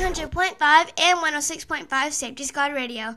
100.5 and 106.5 Safety Squad Radio.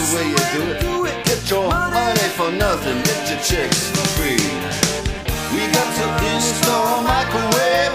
the way you do it. Get your money for nothing, get your chicks for free. We got to install microwave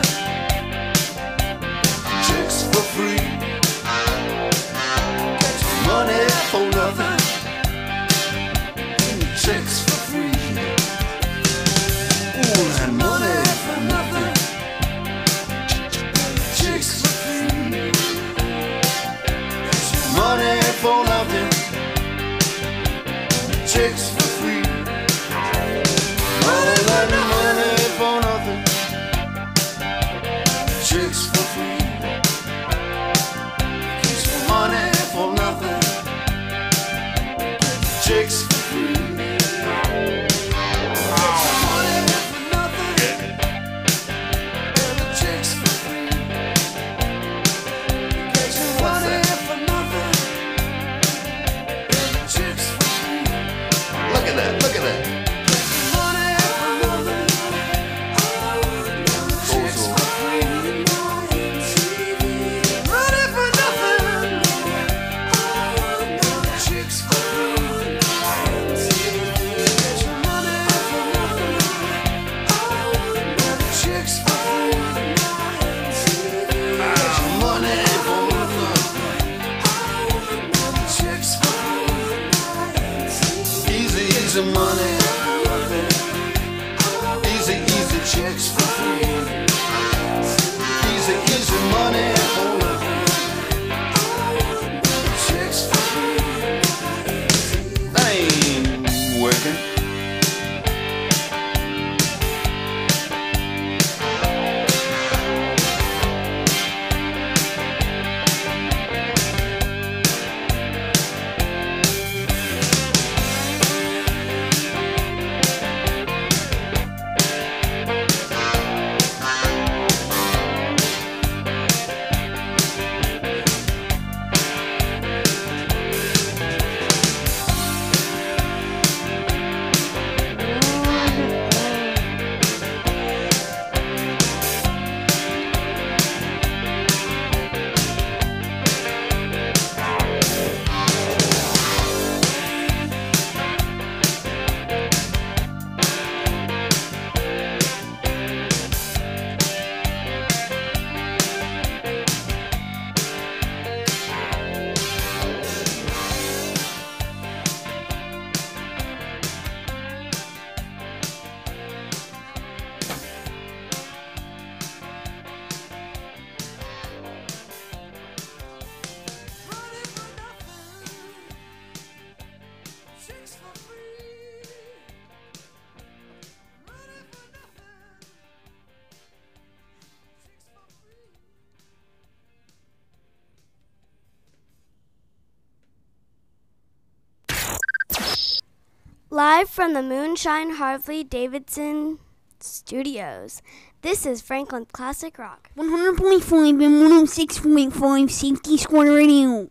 Moonshine Harley Davidson Studios. This is Franklin Classic Rock. 100.5 and 106.5 Safety Squad Radio.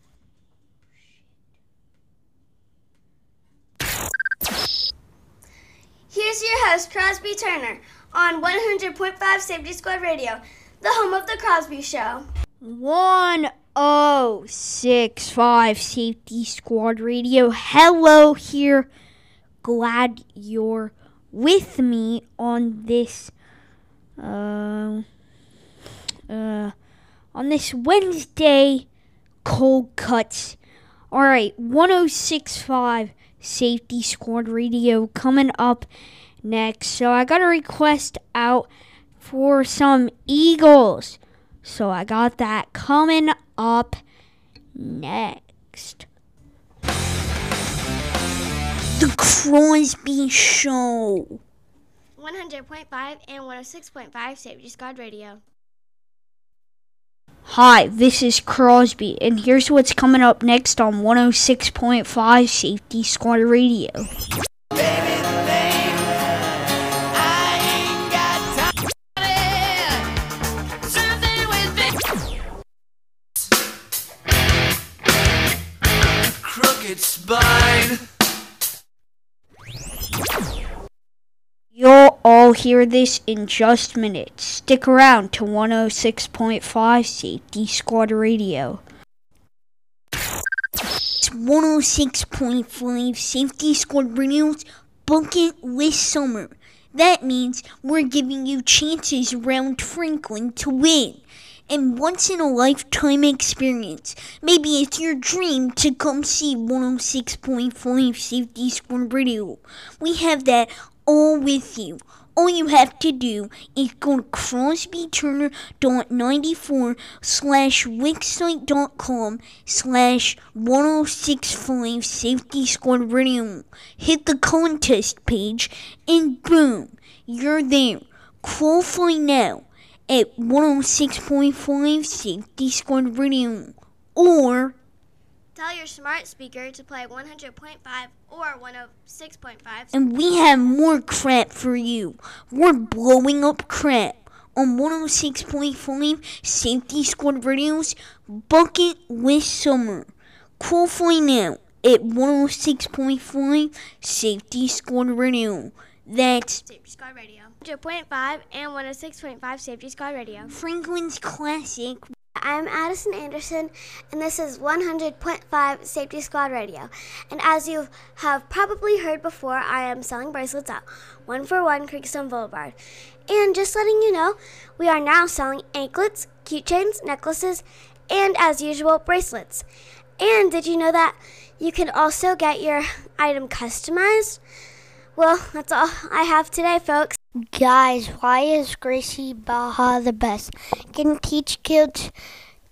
Here's your host, Crosby Turner, on 100.5 Safety Squad Radio, the home of The Crosby Show. 1065 Safety Squad Radio. Hello here. Glad you're with me on this uh, uh on this Wednesday cold cuts. All right, 1065 Safety Squad Radio coming up next. So I got a request out for some Eagles. So I got that coming up next. The Crosby Show. 100.5 and 106.5 Safety Squad Radio. Hi, this is Crosby, and here's what's coming up next on 106.5 Safety Squad Radio. You'll hear this in just minutes. Stick around to 106.5 Safety Squad Radio. It's 106.5 Safety Squad Radio's Bucket List Summer. That means we're giving you chances around Franklin to win. And once in a lifetime experience. Maybe it's your dream to come see 106.5 Safety Squad Radio. We have that all with you. All you have to do is go to crosbyturner.94 slash wixsite.com slash 1065 Safety Squad Radio. Hit the contest page and boom, you're there. Qualify now at 106.5 Safety Squad Radio. Or Tell your smart speaker to play 100.5 or 106.5. And we have more crap for you. We're blowing up crap on 106.5 Safety Squad Radio's Bucket List Summer. Qualify now at 106.5 Safety Squad Radio. That's Safety Squad Radio. 100.5 and 106.5 Safety Squad Radio. Franklin's Classic. I'm Addison Anderson, and this is 100.5 Safety Squad Radio. And as you have probably heard before, I am selling bracelets at one for one Creekstone Boulevard. And just letting you know, we are now selling anklets, keychains, necklaces, and as usual, bracelets. And did you know that you can also get your item customized? Well, that's all I have today, folks. Guys, why is Gracie Barra the best? Can teach kids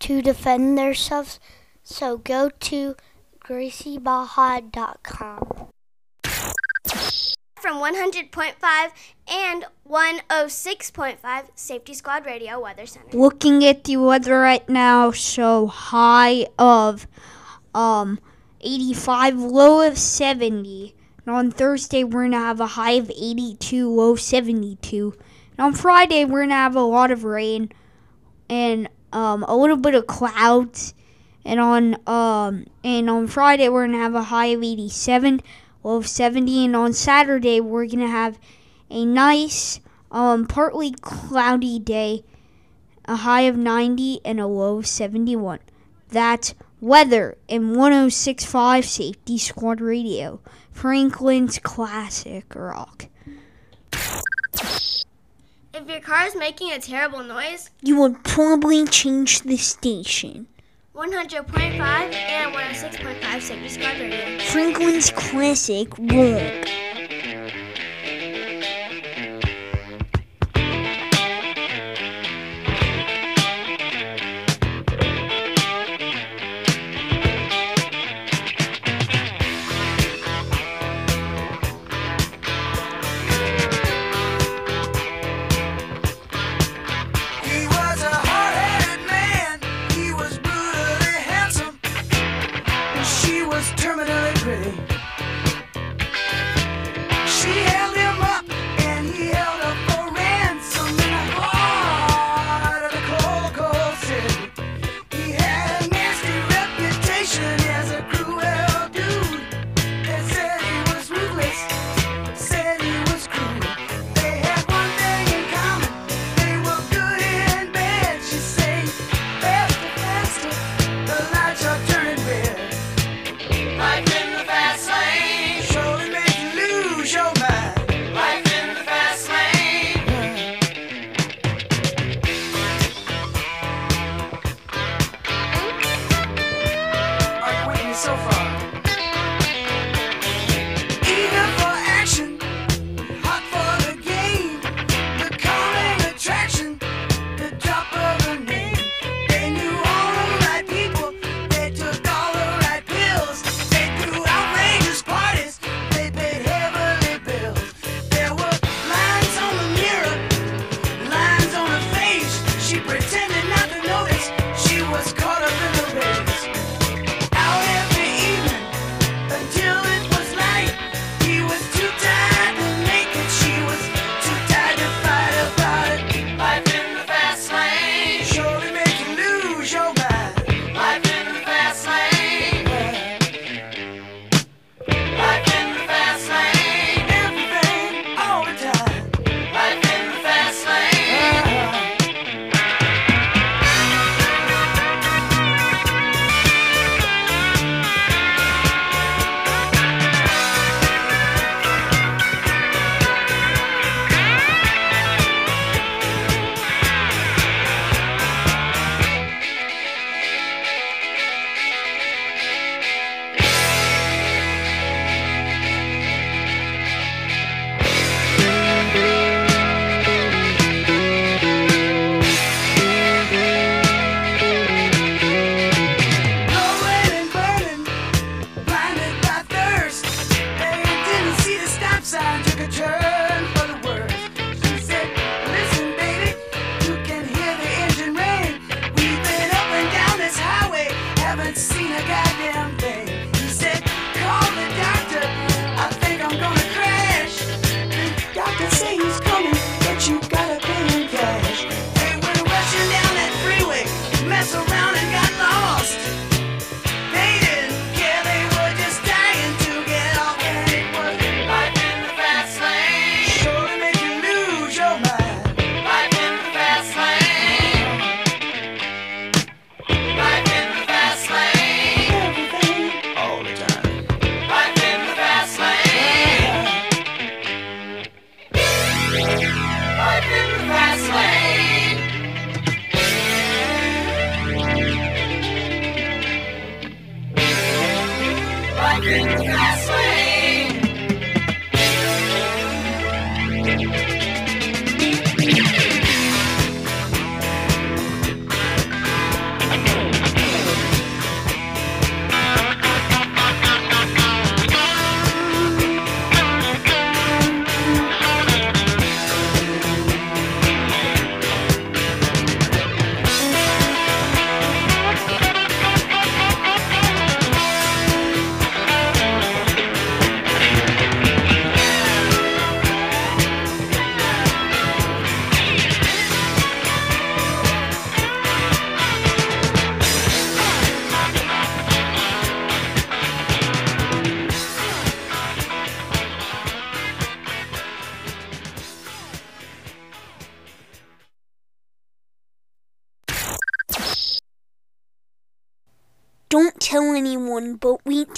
to defend themselves. So go to graciebarra.com. From 100.5 and 106.5 Safety Squad Radio Weather Center. Looking at the weather right now, so high of um 85, low of 70. And on Thursday, we're going to have a high of 82, low 72. And on Friday, we're going to have a lot of rain and um, a little bit of clouds. And on um, and on Friday, we're going to have a high of 87, low of 70. And on Saturday, we're going to have a nice, um, partly cloudy day, a high of 90, and a low of 71. That's weather in 1065 Safety Squad Radio. Franklin's classic rock. If your car is making a terrible noise, You would probably change the station. 100.5 and 106.5 Safety Squad Radio. Franklin's classic rock.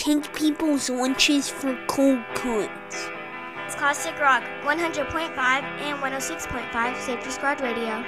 take people's lunches for cold cuts. It's Classic Rock 100.5 and 106.5 Safety Squad Radio.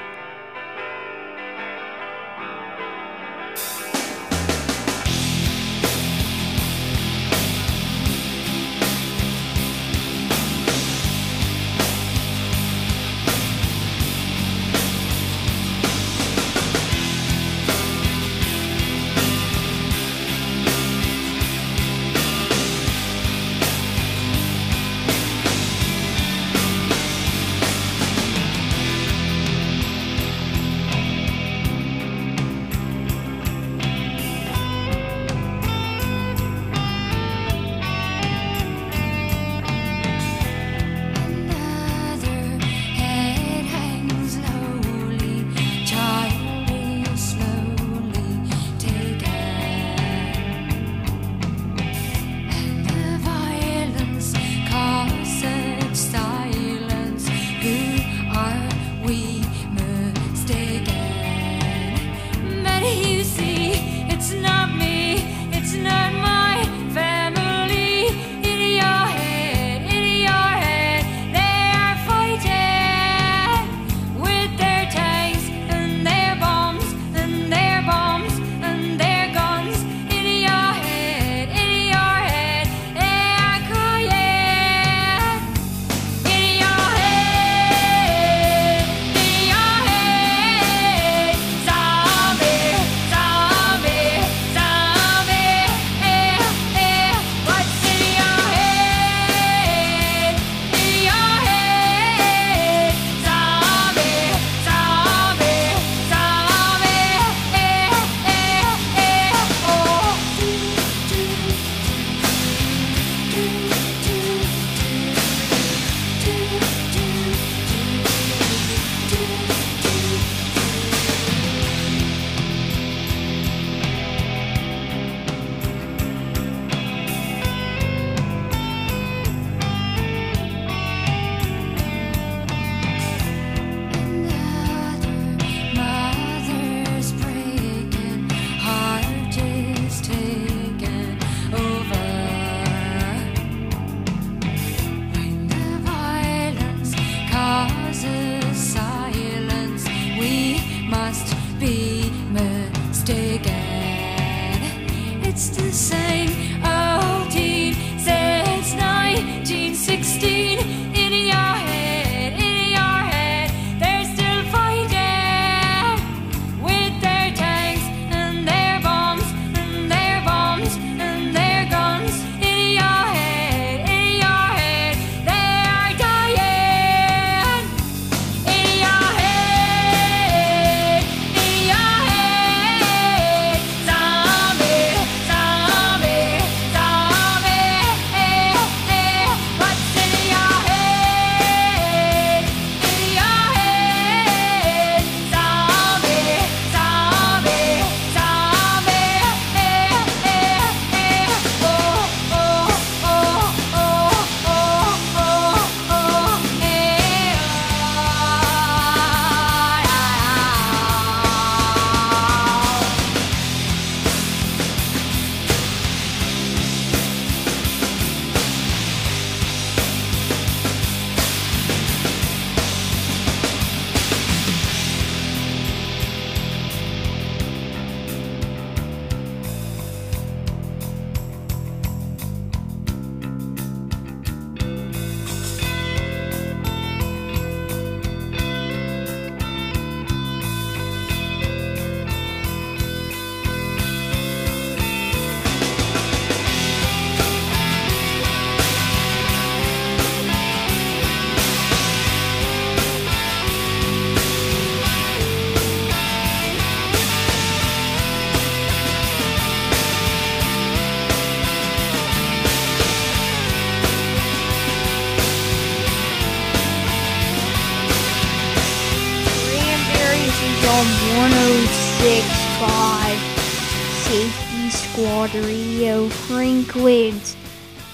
Squid's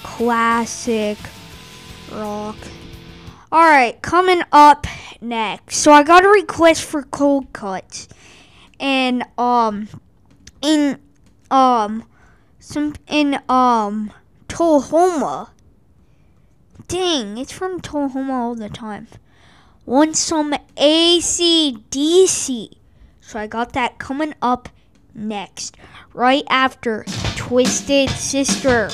classic rock. Alright, coming up next. So I got a request for cold cuts. And um in um some in um Tohoma. Dang, it's from Tohoma all the time. Want some ACDC. So I got that coming up next, right after Twisted Sister.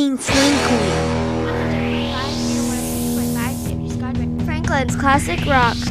King Franklin. Franklin's Classic Rock.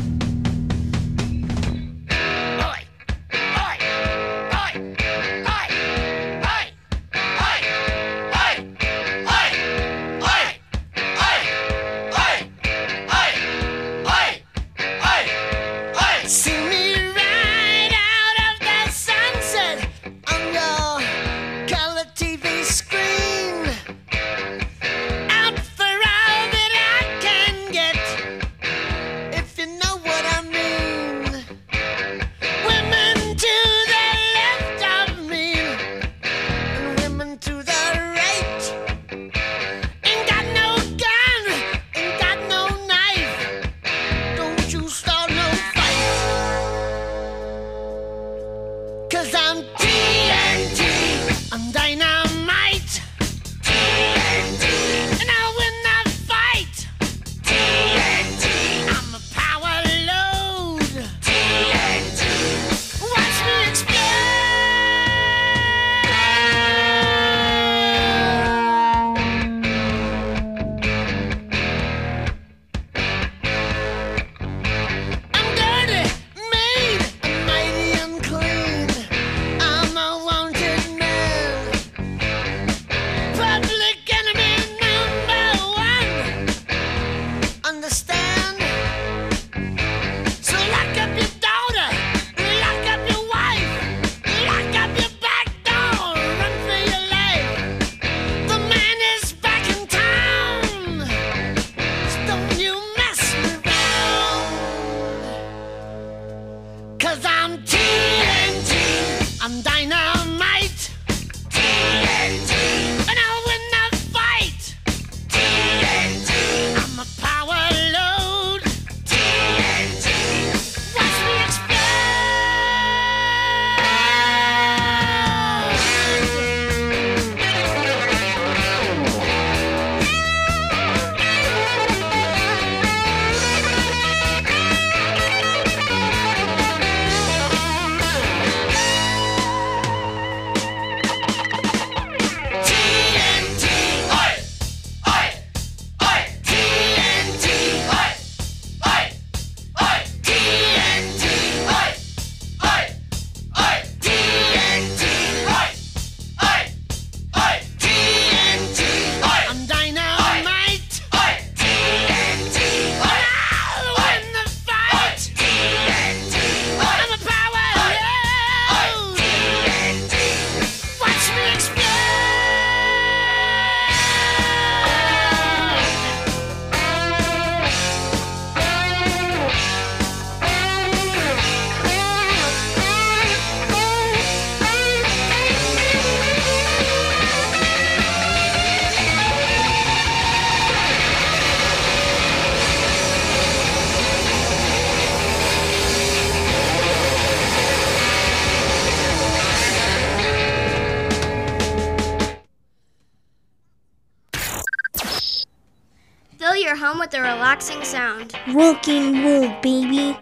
your home with a relaxing sound. Rock and baby.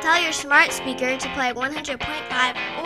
Tell your smart speaker to play 100.5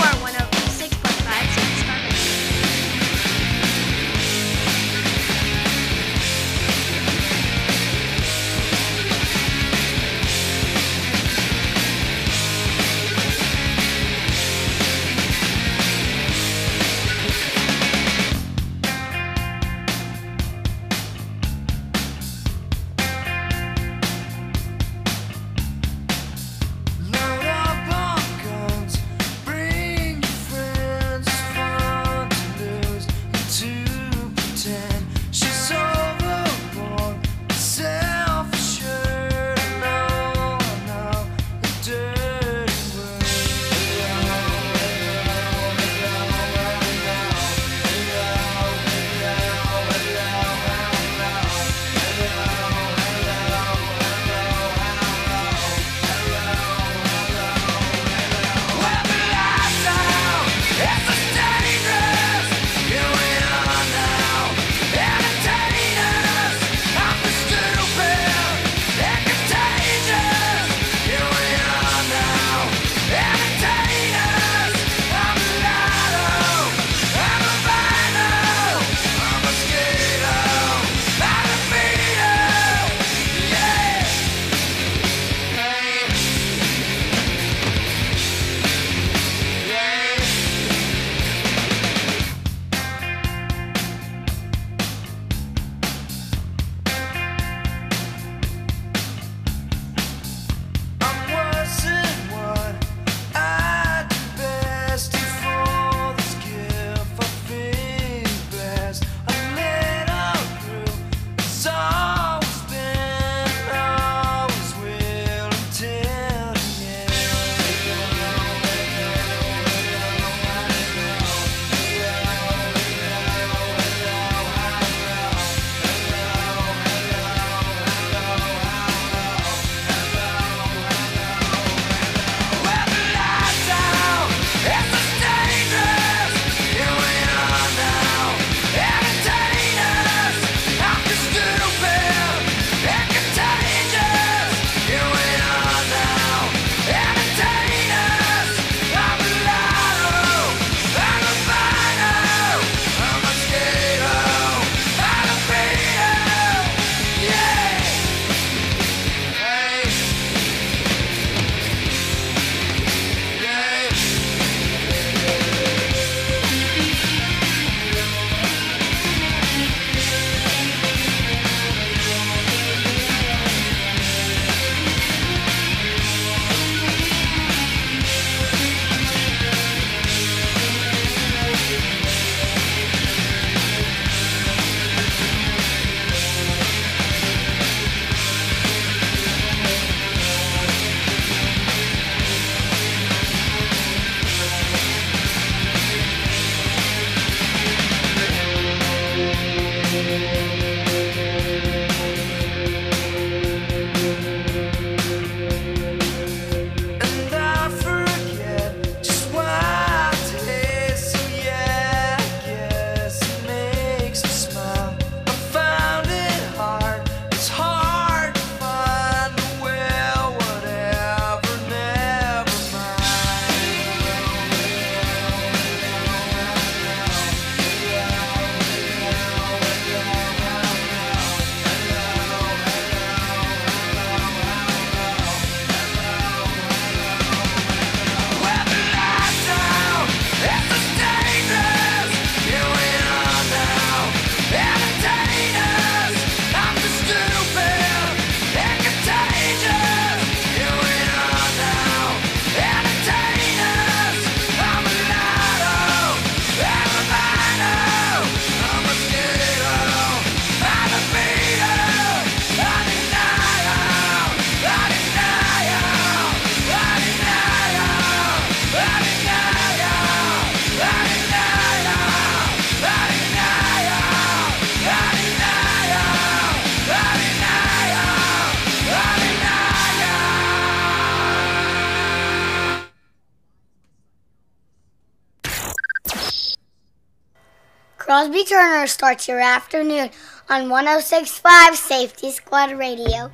Timmy Turner starts your afternoon on 1065 Safety Squad Radio.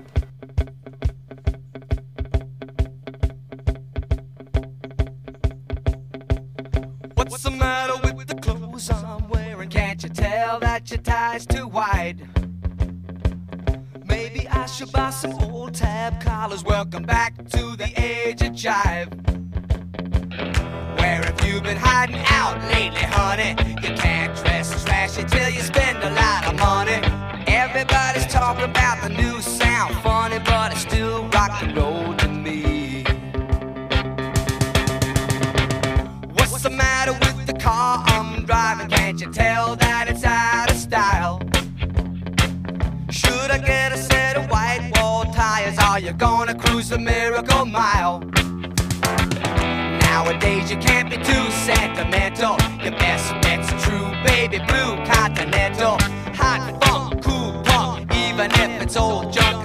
What's the matter with the clothes I'm wearing? Can't you tell that your tie's too wide? Maybe I should buy some old tab collars. Welcome back to the age of jive. Been hiding out lately, honey? You can't dress trashy till you spend a lot of money. Everybody's talking about the new sound, funny, but it's still rock and roll to me. What's the matter with the car I'm driving? Can't you tell that it's out of style? Should I get a set of white wall tires? Are you gonna cruise the miracle mile? Nowadays you can't be too sentimental. Your best bet's true, baby blue continental. Hot funk, cool punk, even if it's old junk,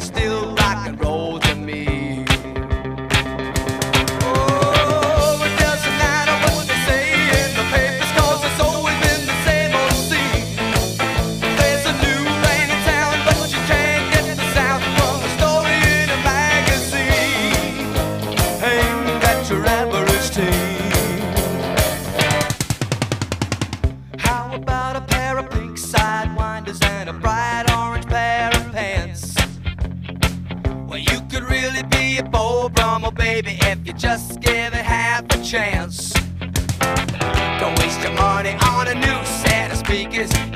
sidewinders and a bright orange pair of pants? Well, you could really be a Beau Brummel, baby, if you just give it half a chance. Don't waste your money on a new set of speakers.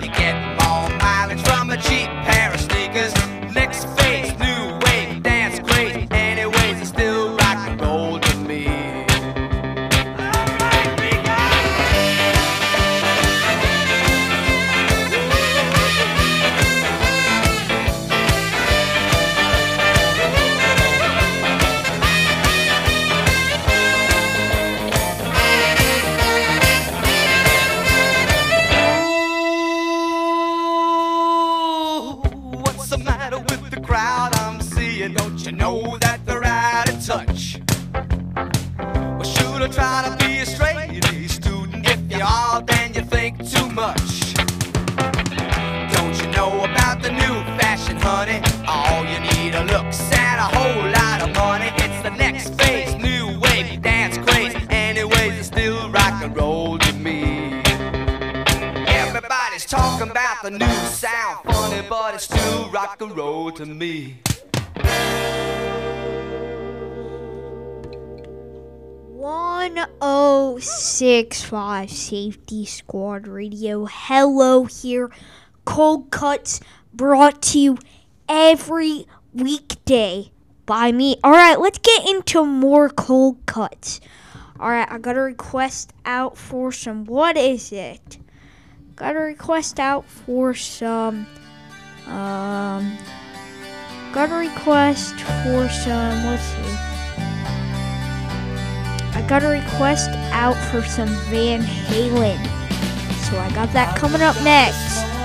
665 Safety Squad Radio. Hello here. Cold Cuts brought to you every weekday by me. All right, let's get into more cold cuts. All right, I got a request out for some. What is it? Got a request out for some. Um. Got a request for some. Let's see. I got a request out for some Van Halen. So I got that coming up next.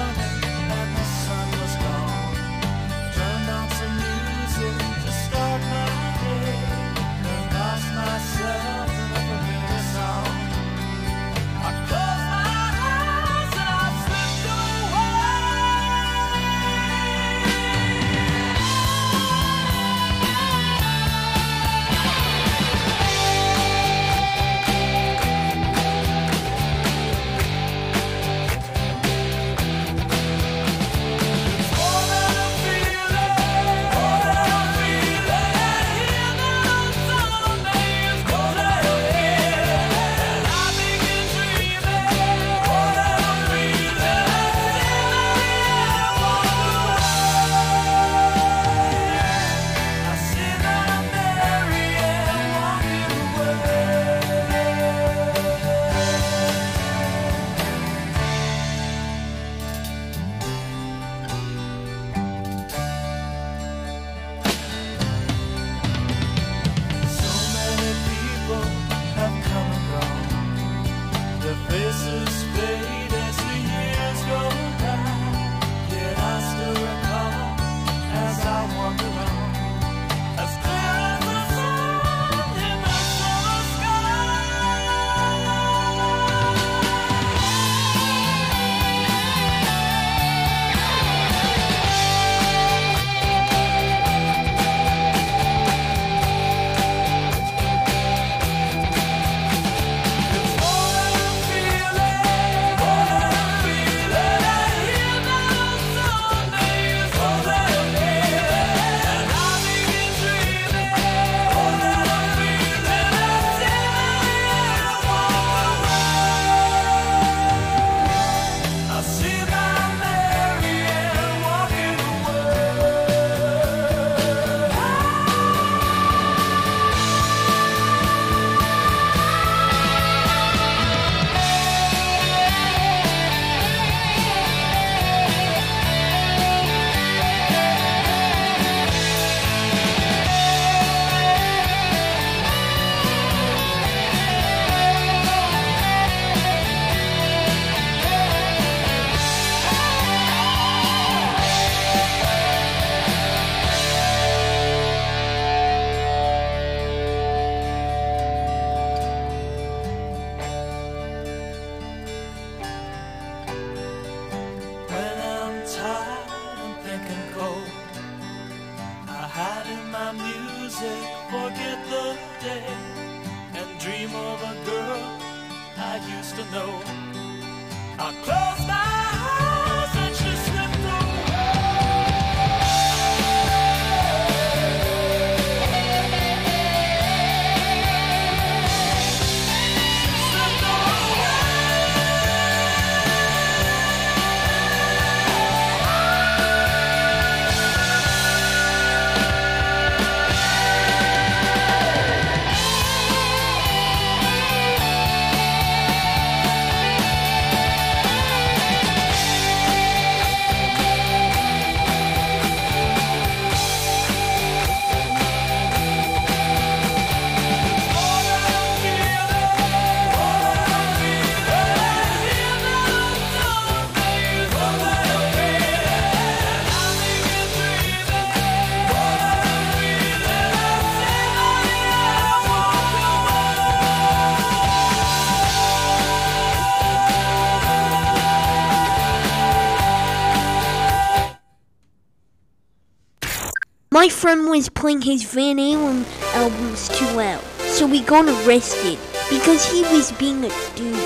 friend was playing his Van Halen albums too loud, so we got arrested because he was being a dude.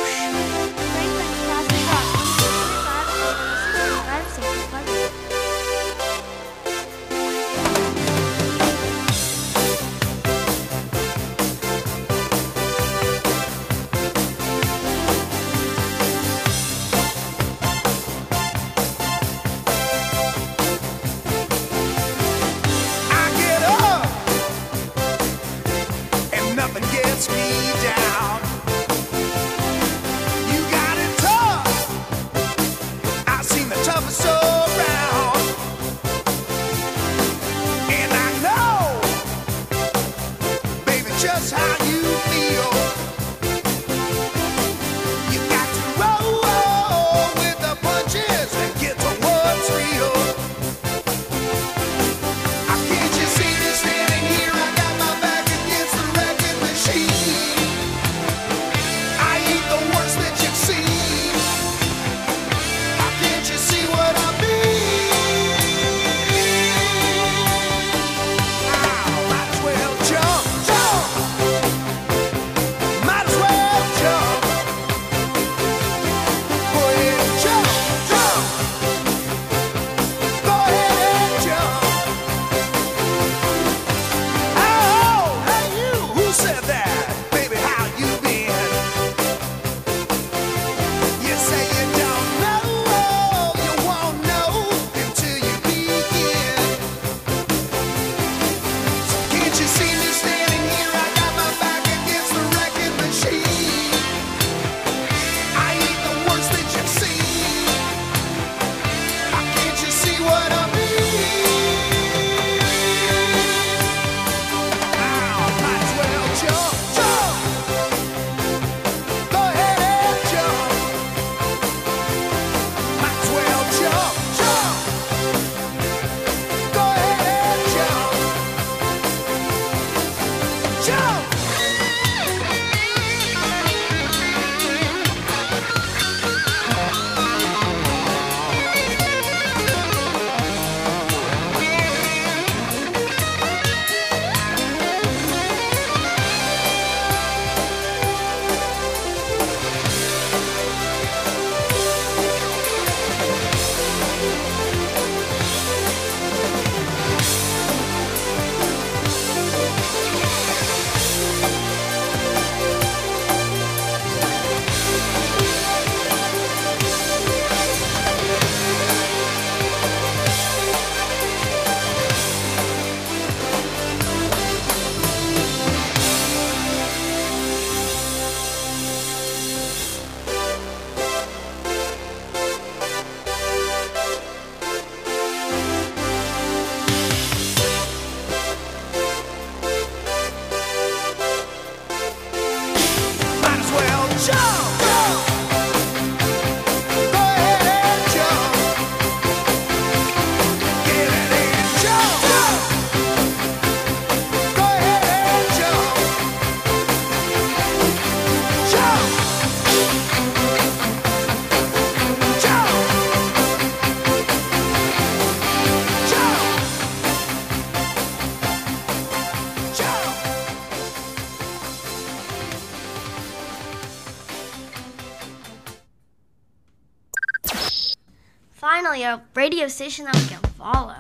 radio station that we can follow.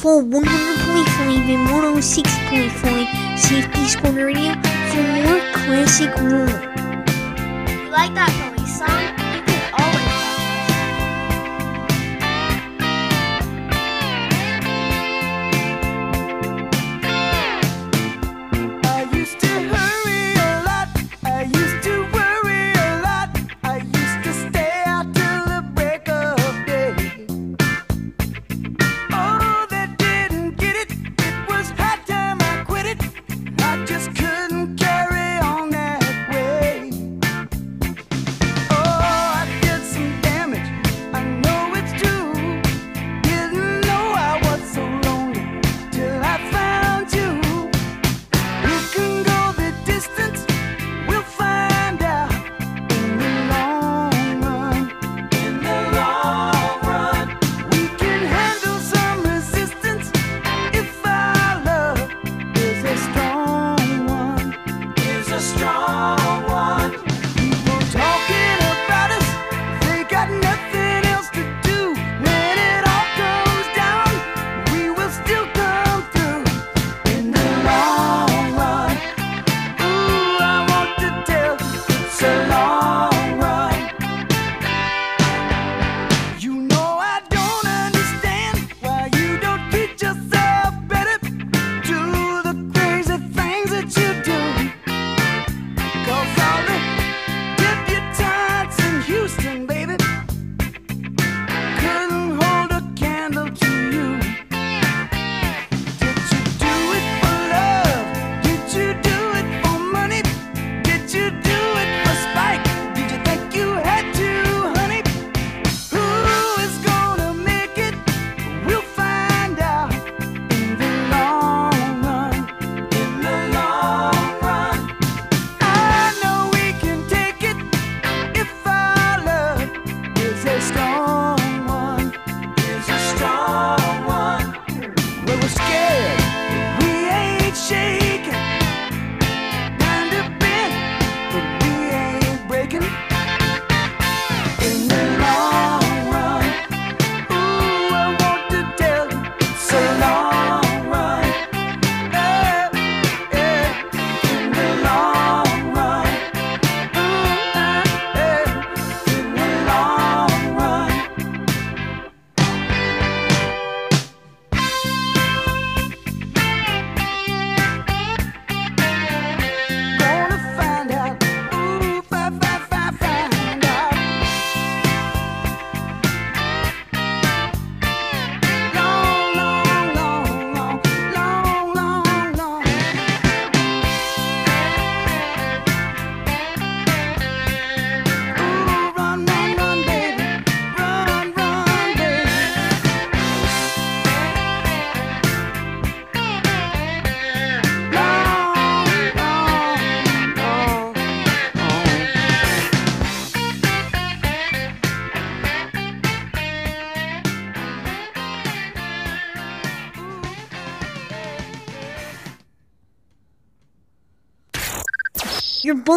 For 100.5 and 106.5 Safety Squad Radio for more classic rock. You like that?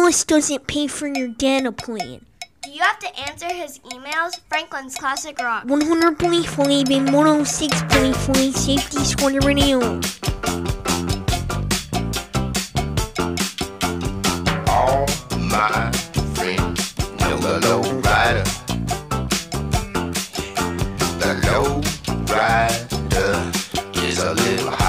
Alice doesn't pay for your data plan. Do you have to answer his emails? Franklin's Classic Rock. One hundred point five and one hundred six point five. safety squad radio. All my friends know the low rider. The low rider is a little high.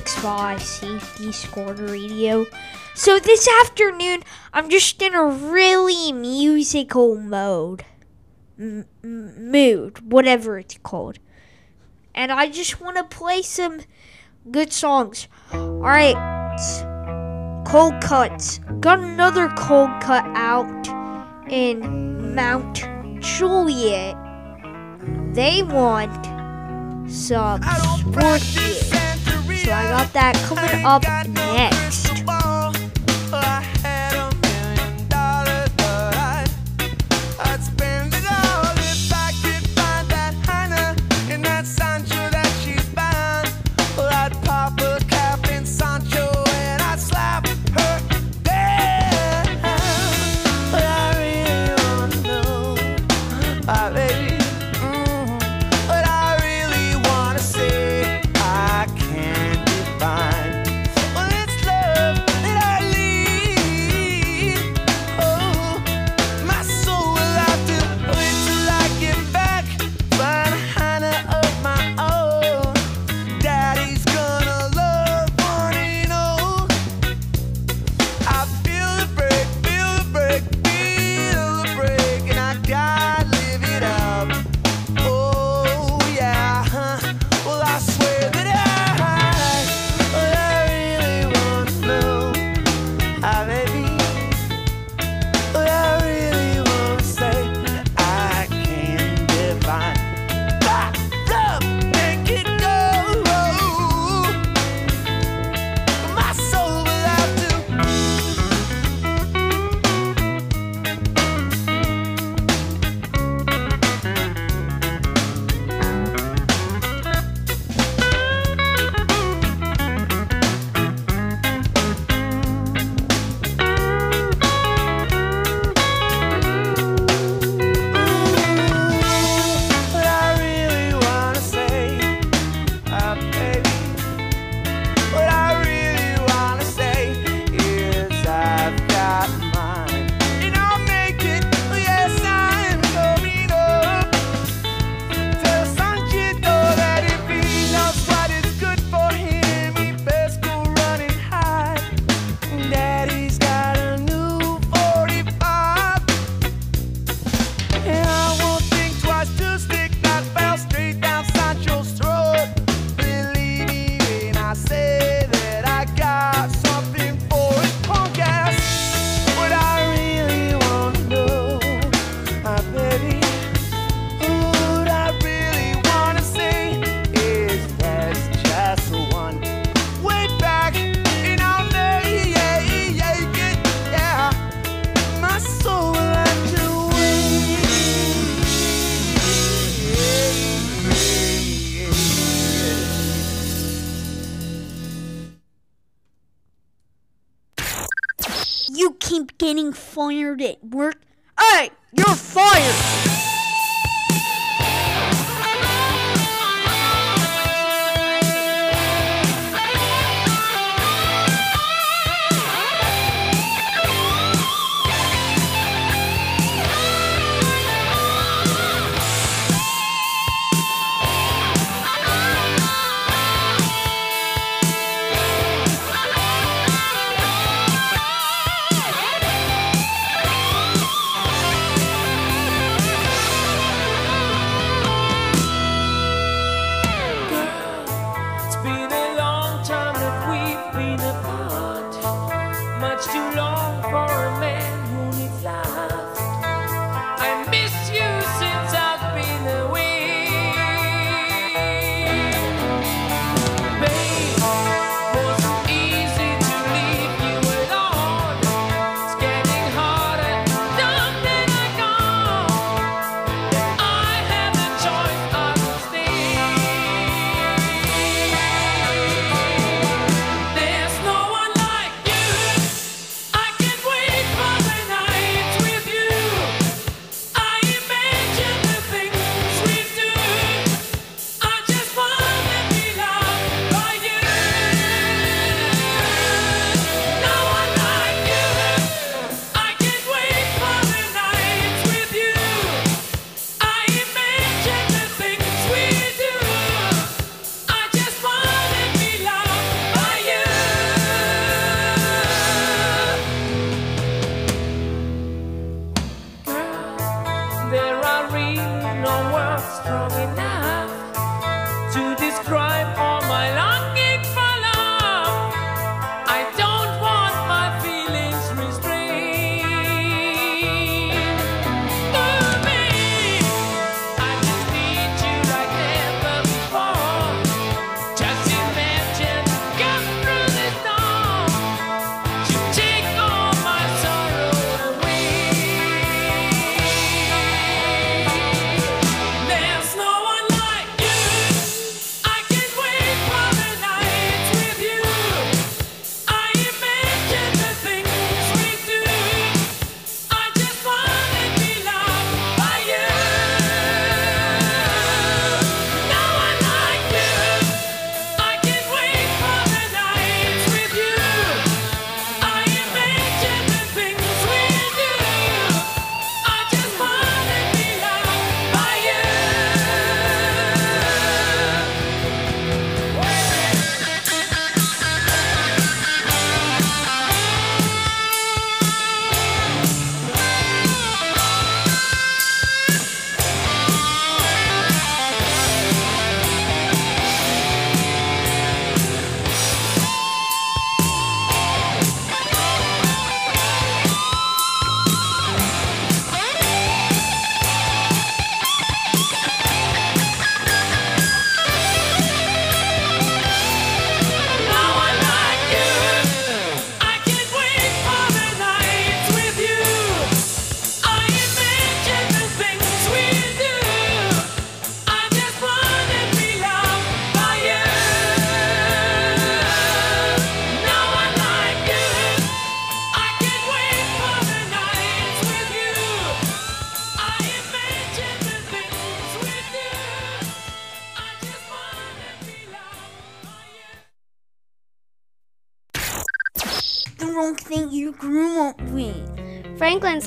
5 Safety Squad Radio. So this afternoon, I'm just in a really musical mode. M- mood, whatever it's called. And I just want to play some good songs. Alright, Cold Cuts. Got another cold cut out in Mount Juliet. They want some sports. I got that coming up next.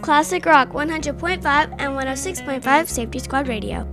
Classic Rock 100.5 and 106.5 Safety Squad Radio.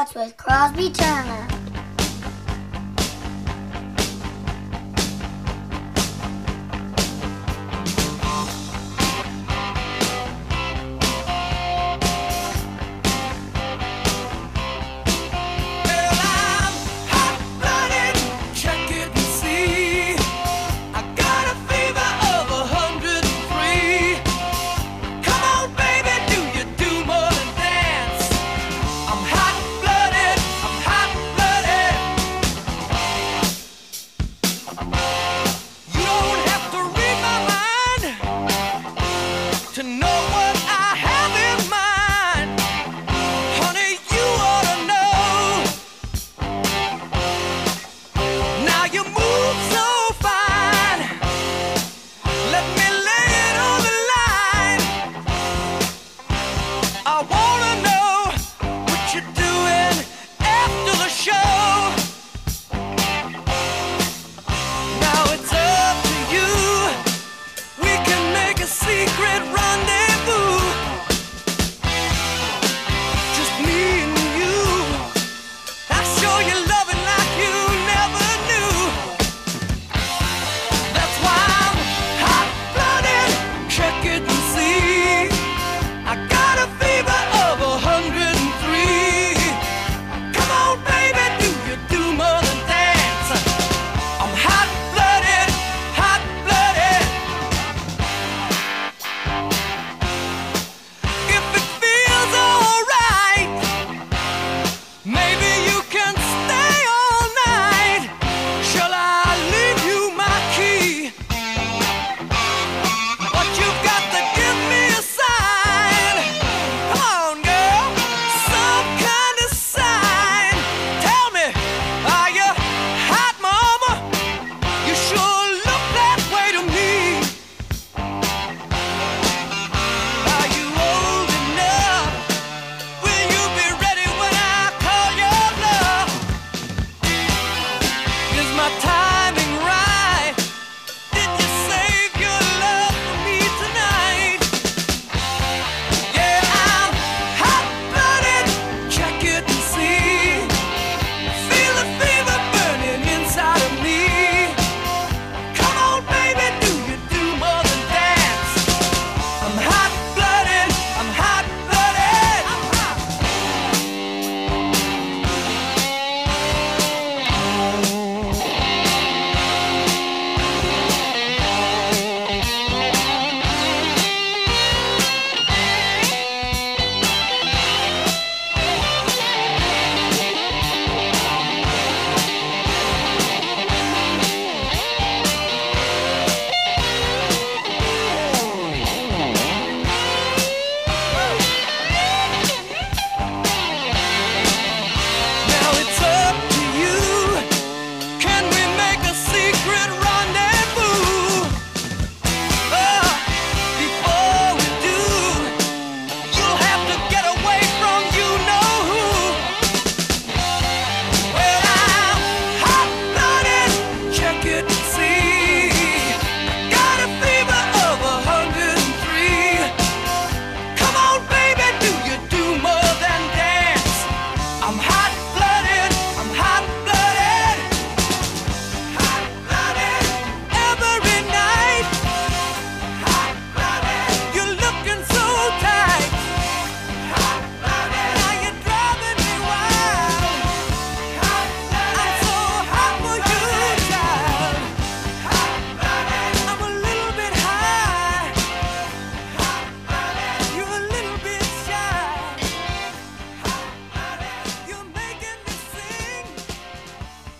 cuts with Crosby Turner.